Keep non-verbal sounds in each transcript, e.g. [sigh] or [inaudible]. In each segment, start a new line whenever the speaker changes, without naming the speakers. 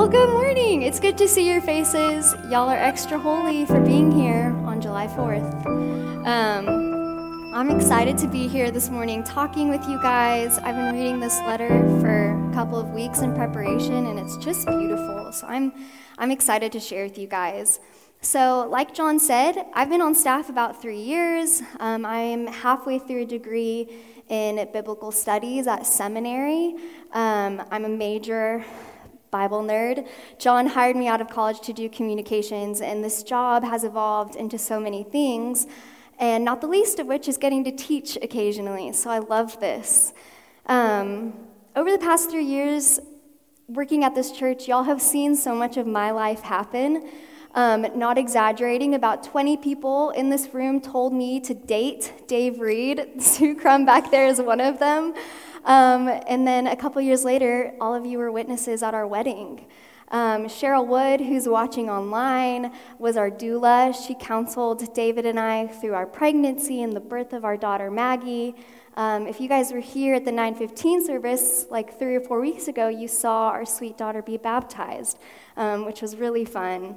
Well, good morning. It's good to see your faces. Y'all are extra holy for being here on July 4th. Um, I'm excited to be here this morning talking with you guys. I've been reading this letter for a couple of weeks in preparation, and it's just beautiful. So I'm, I'm excited to share with you guys. So, like John said, I've been on staff about three years. Um, I'm halfway through a degree in biblical studies at seminary. Um, I'm a major Bible nerd. John hired me out of college to do communications, and this job has evolved into so many things, and not the least of which is getting to teach occasionally. So I love this. Um, over the past three years, working at this church, y'all have seen so much of my life happen. Um, not exaggerating, about 20 people in this room told me to date Dave Reed. [laughs] Sue Crum back there is one of them. Um, and then a couple years later, all of you were witnesses at our wedding. Um, Cheryl Wood, who's watching online, was our doula. She counseled David and I through our pregnancy and the birth of our daughter Maggie. Um, if you guys were here at the 915 service like three or four weeks ago, you saw our sweet daughter be baptized, um, which was really fun.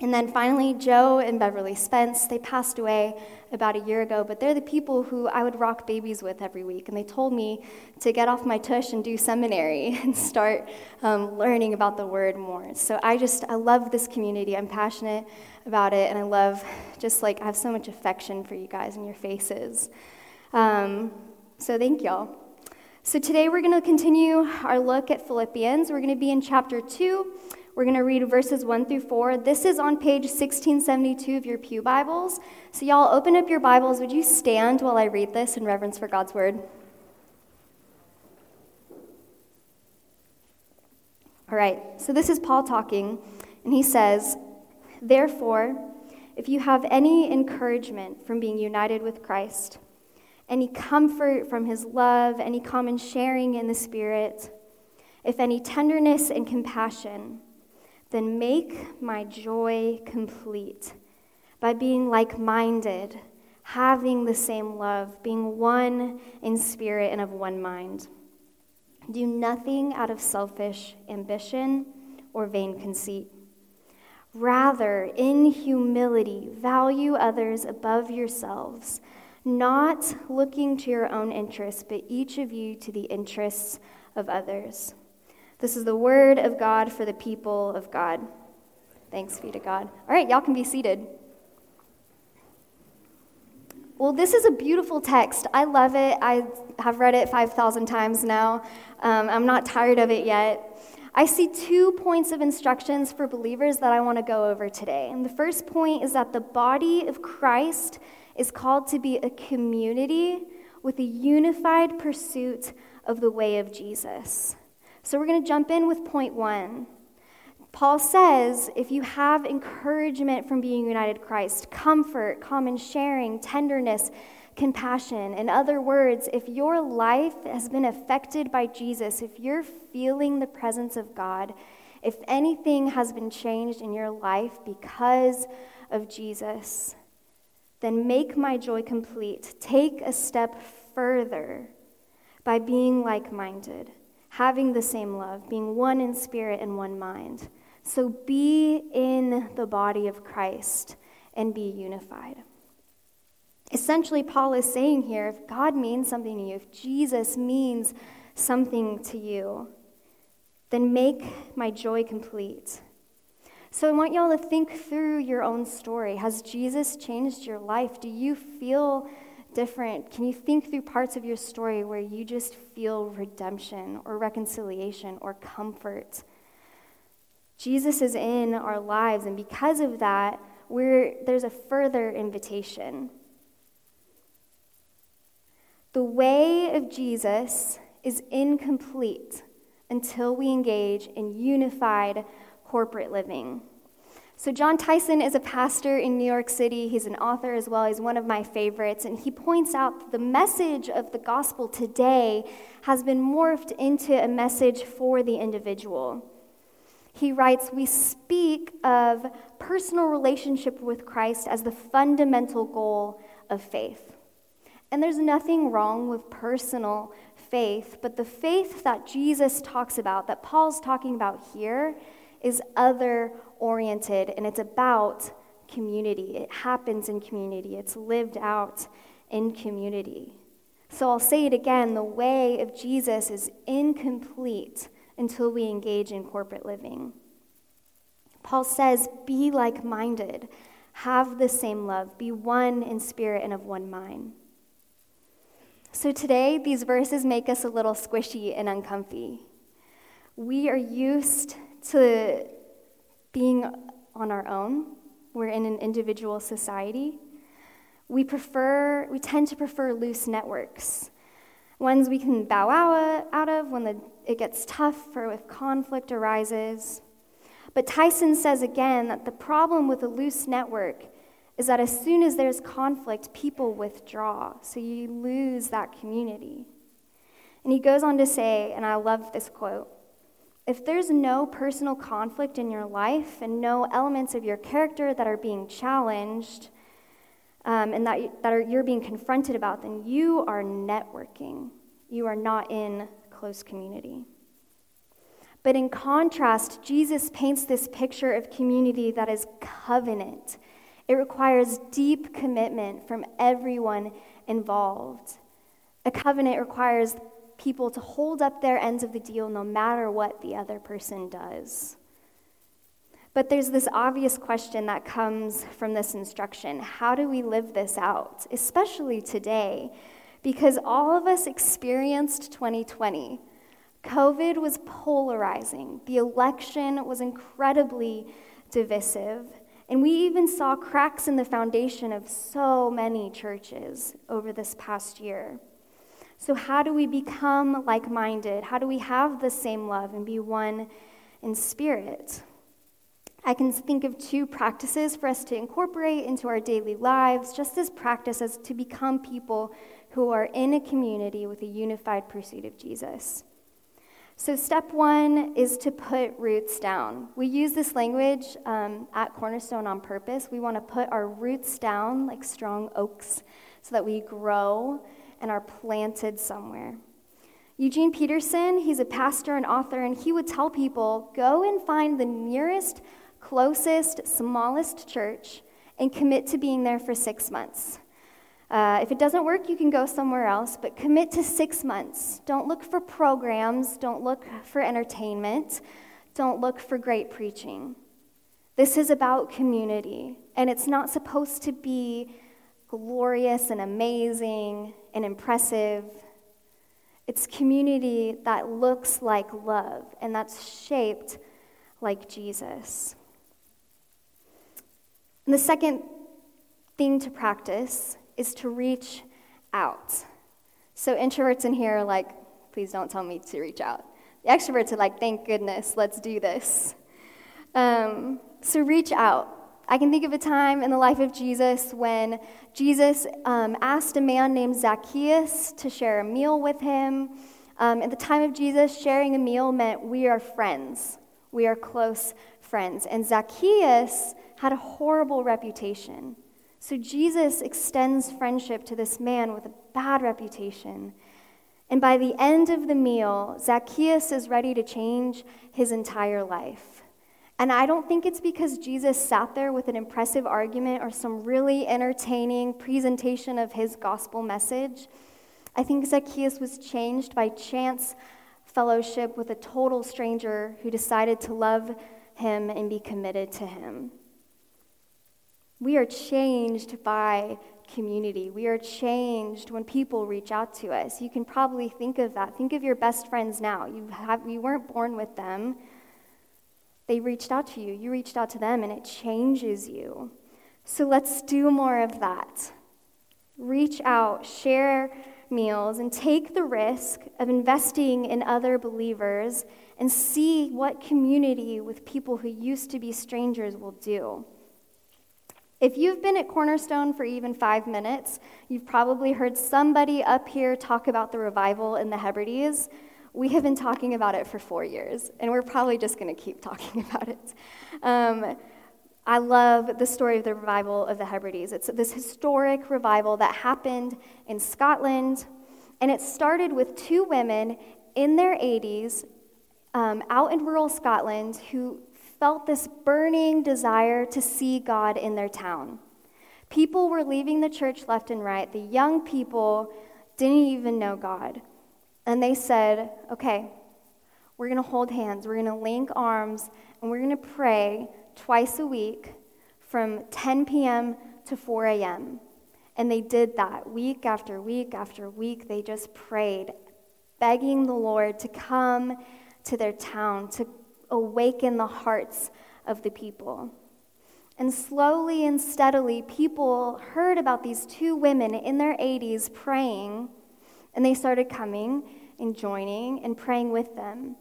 And then finally, Joe and Beverly Spence, they passed away about a year ago, but they're the people who I would rock babies with every week. And they told me to get off my tush and do seminary [laughs] and start um, learning about the word more. So I just, I love this community. I'm passionate about it, and I love just like, I have so much affection for you guys and your faces. Um, so thank y'all. So today we're going to continue our look at Philippians. We're going to be in chapter 2. We're going to read verses 1 through 4. This is on page 1672 of your Pew Bibles. So, y'all, open up your Bibles. Would you stand while I read this in reverence for God's word? All right, so this is Paul talking, and he says, Therefore, if you have any encouragement from being united with Christ, any comfort from his love, any common sharing in the Spirit, if any tenderness and compassion, then make my joy complete by being like minded, having the same love, being one in spirit and of one mind. Do nothing out of selfish ambition or vain conceit. Rather, in humility, value others above yourselves, not looking to your own interests, but each of you to the interests of others. This is the word of God for the people of God. Thanks be to God. All right, y'all can be seated. Well, this is a beautiful text. I love it. I have read it 5,000 times now. Um, I'm not tired of it yet. I see two points of instructions for believers that I want to go over today. And the first point is that the body of Christ is called to be a community with a unified pursuit of the way of Jesus. So we're going to jump in with point one. Paul says if you have encouragement from being united Christ, comfort, common sharing, tenderness, compassion, in other words, if your life has been affected by Jesus, if you're feeling the presence of God, if anything has been changed in your life because of Jesus, then make my joy complete. Take a step further by being like minded having the same love, being one in spirit and one mind. So be in the body of Christ and be unified. Essentially, Paul is saying here if God means something to you, if Jesus means something to you, then make my joy complete. So I want y'all to think through your own story. Has Jesus changed your life? Do you feel different? Can you think through parts of your story where you just feel redemption or reconciliation or comfort? Jesus is in our lives, and because of that, we're, there's a further invitation. The way of Jesus is incomplete until we engage in unified corporate living. So, Jon Tyson is a pastor in New York City. He's an author as well. He's one of my favorites. And he points out that the message of the gospel today has been morphed into a message for the individual. He writes, We speak of personal relationship with Christ as the fundamental goal of faith. And there's nothing wrong with personal faith, but the faith that Jesus talks about, that Paul's talking about here, is other oriented and it's about community. It happens in community, it's lived out in community. So I'll say it again the way of Jesus is incomplete until we engage in corporate living. Paul says, Be like minded, have the same love, be one in spirit and of one mind. So today, these verses make us a little squishy and uncomfy. We are used to being on our own. We're in an individual society. We prefer, we tend to prefer loose networks, ones we can bow out of when the, it gets tough or if conflict arises. But Tyson says again that the problem with a loose network is that as soon as there's conflict, people withdraw. So you lose that community. And he goes on to say, and I love this quote if there's no personal conflict in your life and no elements of your character that are being challenged um, and that, that are, you're being confronted about, then you are networking. You are not in close community. But in contrast, Jesus paints this picture of community that is covenant. It requires deep commitment from everyone involved. A covenant requires people to hold up their ends of the deal no matter what the other person does. But there's this obvious question that comes from this instruction how do we live this out, especially today? Because all of us experienced 2020. COVID was polarizing, the election was incredibly divisive. And we even saw cracks in the foundation of so many churches over this past year. So, how do we become like minded? How do we have the same love and be one in spirit? I can think of two practices for us to incorporate into our daily lives, just as practices to become people who are in a community with a unified pursuit of Jesus. So, step one is to put roots down. We use this language um, at Cornerstone on purpose. We want to put our roots down like strong oaks so that we grow and are planted somewhere. Eugene Peterson, he's a pastor and author, and he would tell people go and find the nearest, closest, smallest church and commit to being there for six months. Uh, if it doesn't work, you can go somewhere else, but commit to six months. Don't look for programs, don't look for entertainment, don't look for great preaching. This is about community, and it's not supposed to be glorious and amazing and impressive. It's community that looks like love and that's shaped like Jesus. And the second thing to practice is to reach out. So, introverts in here are like, please don't tell me to reach out. The extroverts are like, thank goodness, let's do this. Um, so, reach out. I can think of a time in the life of Jesus when Jesus um, asked a man named Zacchaeus to share a meal with him. Um, at the time of Jesus, sharing a meal meant we are friends, we are close friends. And Zacchaeus had a horrible reputation. So Jesus extends friendship to this man with a bad reputation. And by the end of the meal, Zacchaeus is ready to change his entire life. And I don't think it's because Jesus sat there with an impressive argument or some really entertaining presentation of his gospel message. I think Zacchaeus was changed by chance fellowship with a total stranger who decided to love him and be committed to him. We are changed by community. We are changed when people reach out to us. You can probably think of that. Think of your best friends now. You, have, you weren't born with them, they reached out to you. You reached out to them, and it changes you. So let's do more of that. Reach out, share meals, and take the risk of investing in other believers and see what community with people who used to be strangers will do. If you've been at Cornerstone for even five minutes, you've probably heard somebody up here talk about the revival in the Hebrides. We have been talking about it for four years, and we're probably just going to keep talking [laughs] about it. Um, I love the story of the revival of the Hebrides. It's this historic revival that happened in Scotland, And it started with two women in their 80s um, out in rural Scotland who felt this burning desire to see God in their town. People were leaving the church left and right. The young people didn't even know God. And they said, okay, we're going to hold hands, we're going to link arms, and we're going to pray twice a week from 10 p.m. to 4 a.m. And they did that week after week after week. They just prayed, begging the Lord to come to their town, to awaken the hearts of the people. And slowly and steadily, people heard about these two women in their 80s praying, and they started coming and joining and praying with them.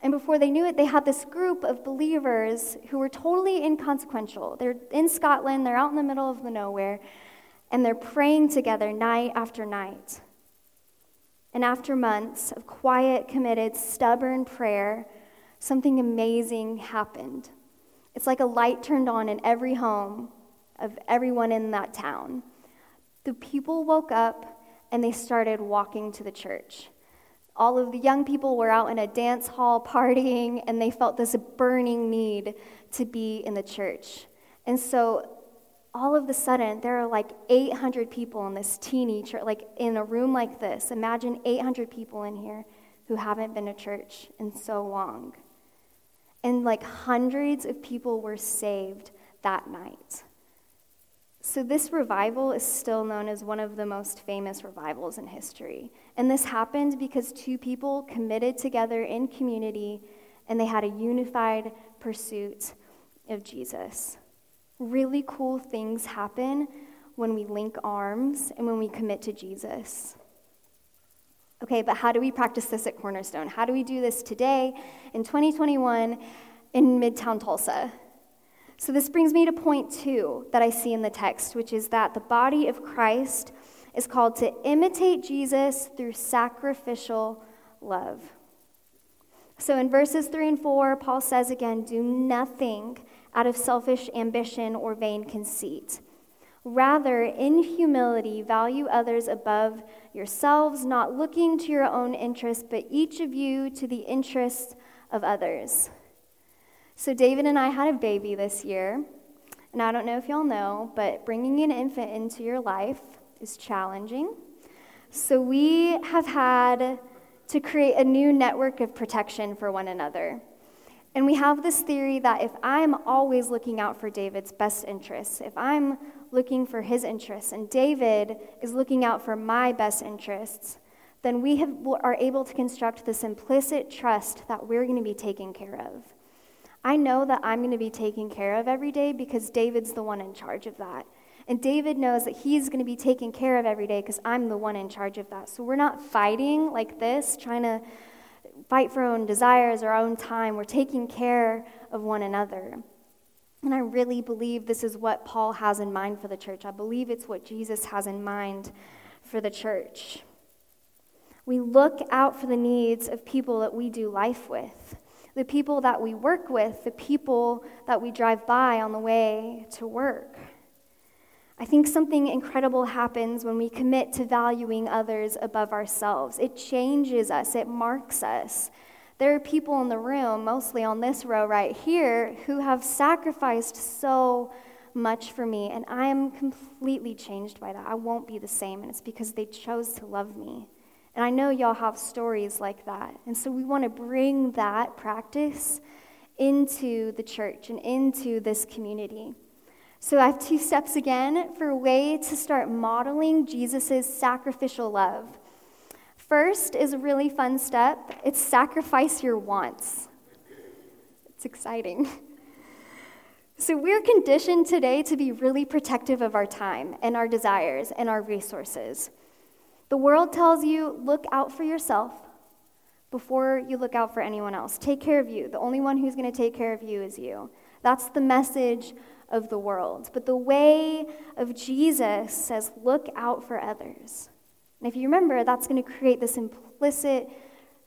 And before they knew it, they had this group of believers who were totally inconsequential. They're in Scotland, they're out in the middle of the nowhere, and they're praying together night after night. And after months of quiet, committed, stubborn prayer, something amazing happened. It's like a light turned on in every home of everyone in that town. The people woke up and they started walking to the church. All of the young people were out in a dance hall partying, and they felt this burning need to be in the church. And so, all of a sudden, there are like 800 people in this teeny church, like in a room like this. Imagine 800 people in here who haven't been to church in so long. And like hundreds of people were saved that night. So, this revival is still known as one of the most famous revivals in history. And this happened because two people committed together in community and they had a unified pursuit of Jesus. Really cool things happen when we link arms and when we commit to Jesus. Okay, but how do we practice this at Cornerstone? How do we do this today in 2021 in Midtown Tulsa? So, this brings me to point two that I see in the text, which is that the body of Christ is called to imitate Jesus through sacrificial love. So, in verses three and four, Paul says again, Do nothing out of selfish ambition or vain conceit. Rather, in humility, value others above yourselves, not looking to your own interests, but each of you to the interests of others. So, David and I had a baby this year, and I don't know if y'all know, but bringing an infant into your life is challenging. So, we have had to create a new network of protection for one another. And we have this theory that if I'm always looking out for David's best interests, if I'm looking for his interests and David is looking out for my best interests, then we have, are able to construct this implicit trust that we're going to be taken care of. I know that I'm going to be taken care of every day because David's the one in charge of that. And David knows that he's going to be taken care of every day because I'm the one in charge of that. So we're not fighting like this, trying to fight for our own desires, our own time. We're taking care of one another. And I really believe this is what Paul has in mind for the church. I believe it's what Jesus has in mind for the church. We look out for the needs of people that we do life with, the people that we work with, the people that we drive by on the way to work. I think something incredible happens when we commit to valuing others above ourselves. It changes us, it marks us. There are people in the room, mostly on this row right here, who have sacrificed so much for me, and I am completely changed by that. I won't be the same, and it's because they chose to love me. And I know y'all have stories like that. And so we want to bring that practice into the church and into this community. So I have two steps again for a way to start modeling Jesus' sacrificial love. First is a really fun step it's sacrifice your wants. It's exciting. [laughs] So, we're conditioned today to be really protective of our time and our desires and our resources. The world tells you look out for yourself before you look out for anyone else. Take care of you. The only one who's going to take care of you is you. That's the message of the world. But the way of Jesus says look out for others. And if you remember, that's going to create this implicit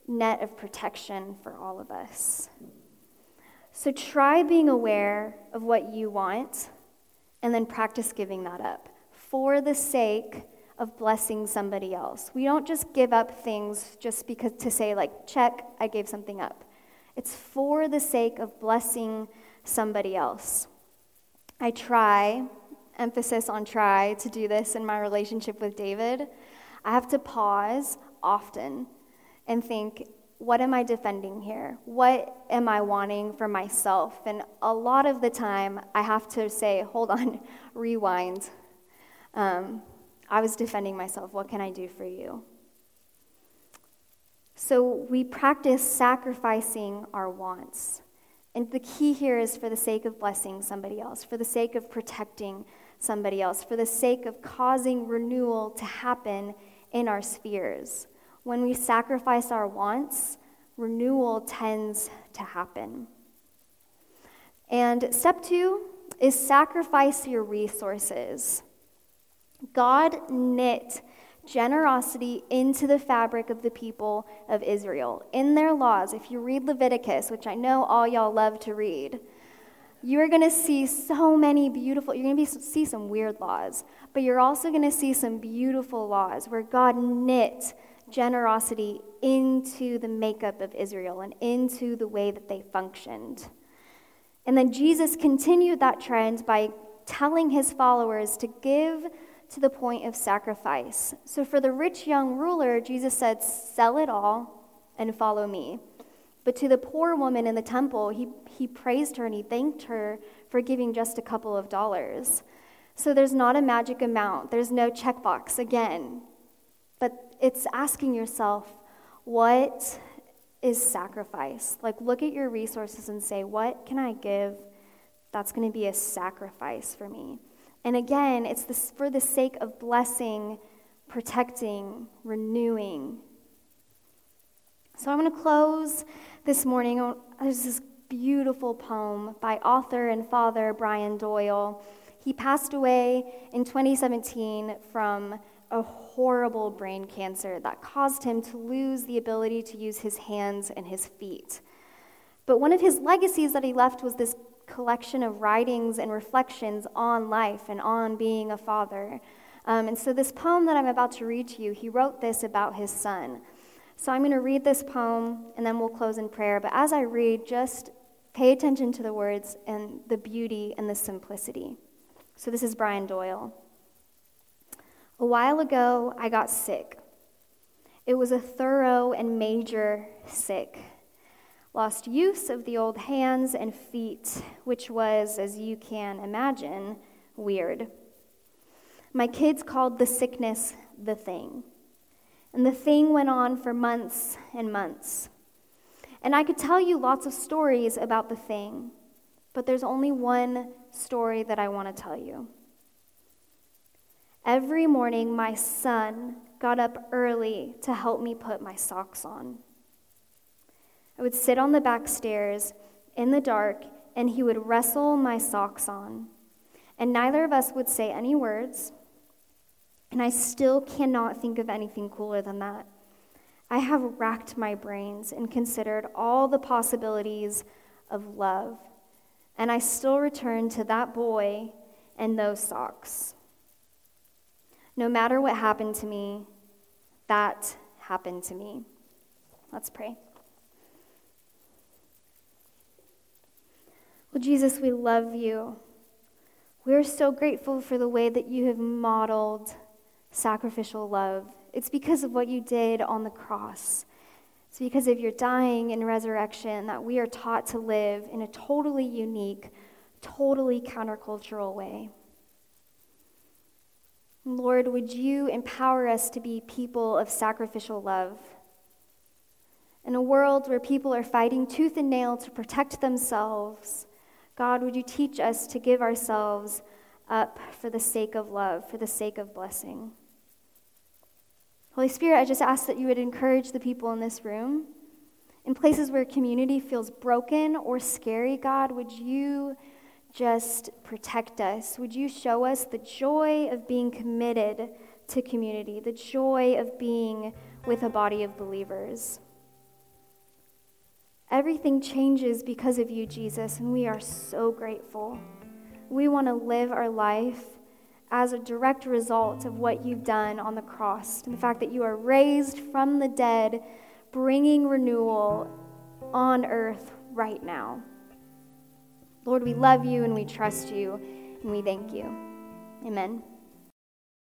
net of protection for all of us. So try being aware of what you want and then practice giving that up for the sake of blessing somebody else. We don't just give up things just because to say, like, check, I gave something up. It's for the sake of blessing somebody else. I try, emphasis on try, to do this in my relationship with David. I have to pause often and think, what am I defending here? What am I wanting for myself? And a lot of the time, I have to say, hold on, [laughs] rewind. Um, I was defending myself. What can I do for you? So we practice sacrificing our wants. And the key here is for the sake of blessing somebody else, for the sake of protecting somebody else, for the sake of causing renewal to happen in our spheres. When we sacrifice our wants, renewal tends to happen. And step two is sacrifice your resources. God knit generosity into the fabric of the people of Israel. In their laws, if you read Leviticus, which I know all y'all love to read, you're going to see so many beautiful, you're going to see some weird laws, but you're also going to see some beautiful laws where God knit generosity into the makeup of Israel and into the way that they functioned. And then Jesus continued that trend by telling his followers to give to the point of sacrifice. So for the rich young ruler, Jesus said, Sell it all and follow me. But to the poor woman in the temple, he, he praised her and he thanked her for giving just a couple of dollars. So there's not a magic amount, there's no checkbox again. But it's asking yourself, what is sacrifice? Like, look at your resources and say, what can I give that's going to be a sacrifice for me? And again, it's this, for the sake of blessing, protecting, renewing. So I'm going to close this morning. Oh, there's this beautiful poem by author and father Brian Doyle. He passed away in 2017 from a horrible brain cancer that caused him to lose the ability to use his hands and his feet. But one of his legacies that he left was this collection of writings and reflections on life and on being a father. Um, and so, this poem that I'm about to read to you, he wrote this about his son. So, I'm going to read this poem and then we'll close in prayer. But as I read, just pay attention to the words and the beauty and the simplicity. So, this is Brian Doyle. A while ago, I got sick. It was a thorough and major sick lost use of the old hands and feet, which was, as you can imagine, weird. My kids called the sickness the thing. And the thing went on for months and months. And I could tell you lots of stories about the thing, but there's only one story that I want to tell you. Every morning, my son got up early to help me put my socks on. I would sit on the back stairs in the dark, and he would wrestle my socks on. And neither of us would say any words. And I still cannot think of anything cooler than that. I have racked my brains and considered all the possibilities of love. And I still return to that boy and those socks. No matter what happened to me, that happened to me. Let's pray. Well, Jesus, we love you. We're so grateful for the way that you have modeled sacrificial love. It's because of what you did on the cross. It's because of your dying and resurrection that we are taught to live in a totally unique, totally countercultural way. Lord, would you empower us to be people of sacrificial love? In a world where people are fighting tooth and nail to protect themselves, God, would you teach us to give ourselves up for the sake of love, for the sake of blessing? Holy Spirit, I just ask that you would encourage the people in this room. In places where community feels broken or scary, God, would you just protect us? Would you show us the joy of being committed to community, the joy of being with a body of believers? Everything changes because of you, Jesus, and we are so grateful. We want to live our life as a direct result of what you've done on the cross and the fact that you are raised from the dead, bringing renewal on earth right now. Lord, we love you and we trust you and we thank you. Amen.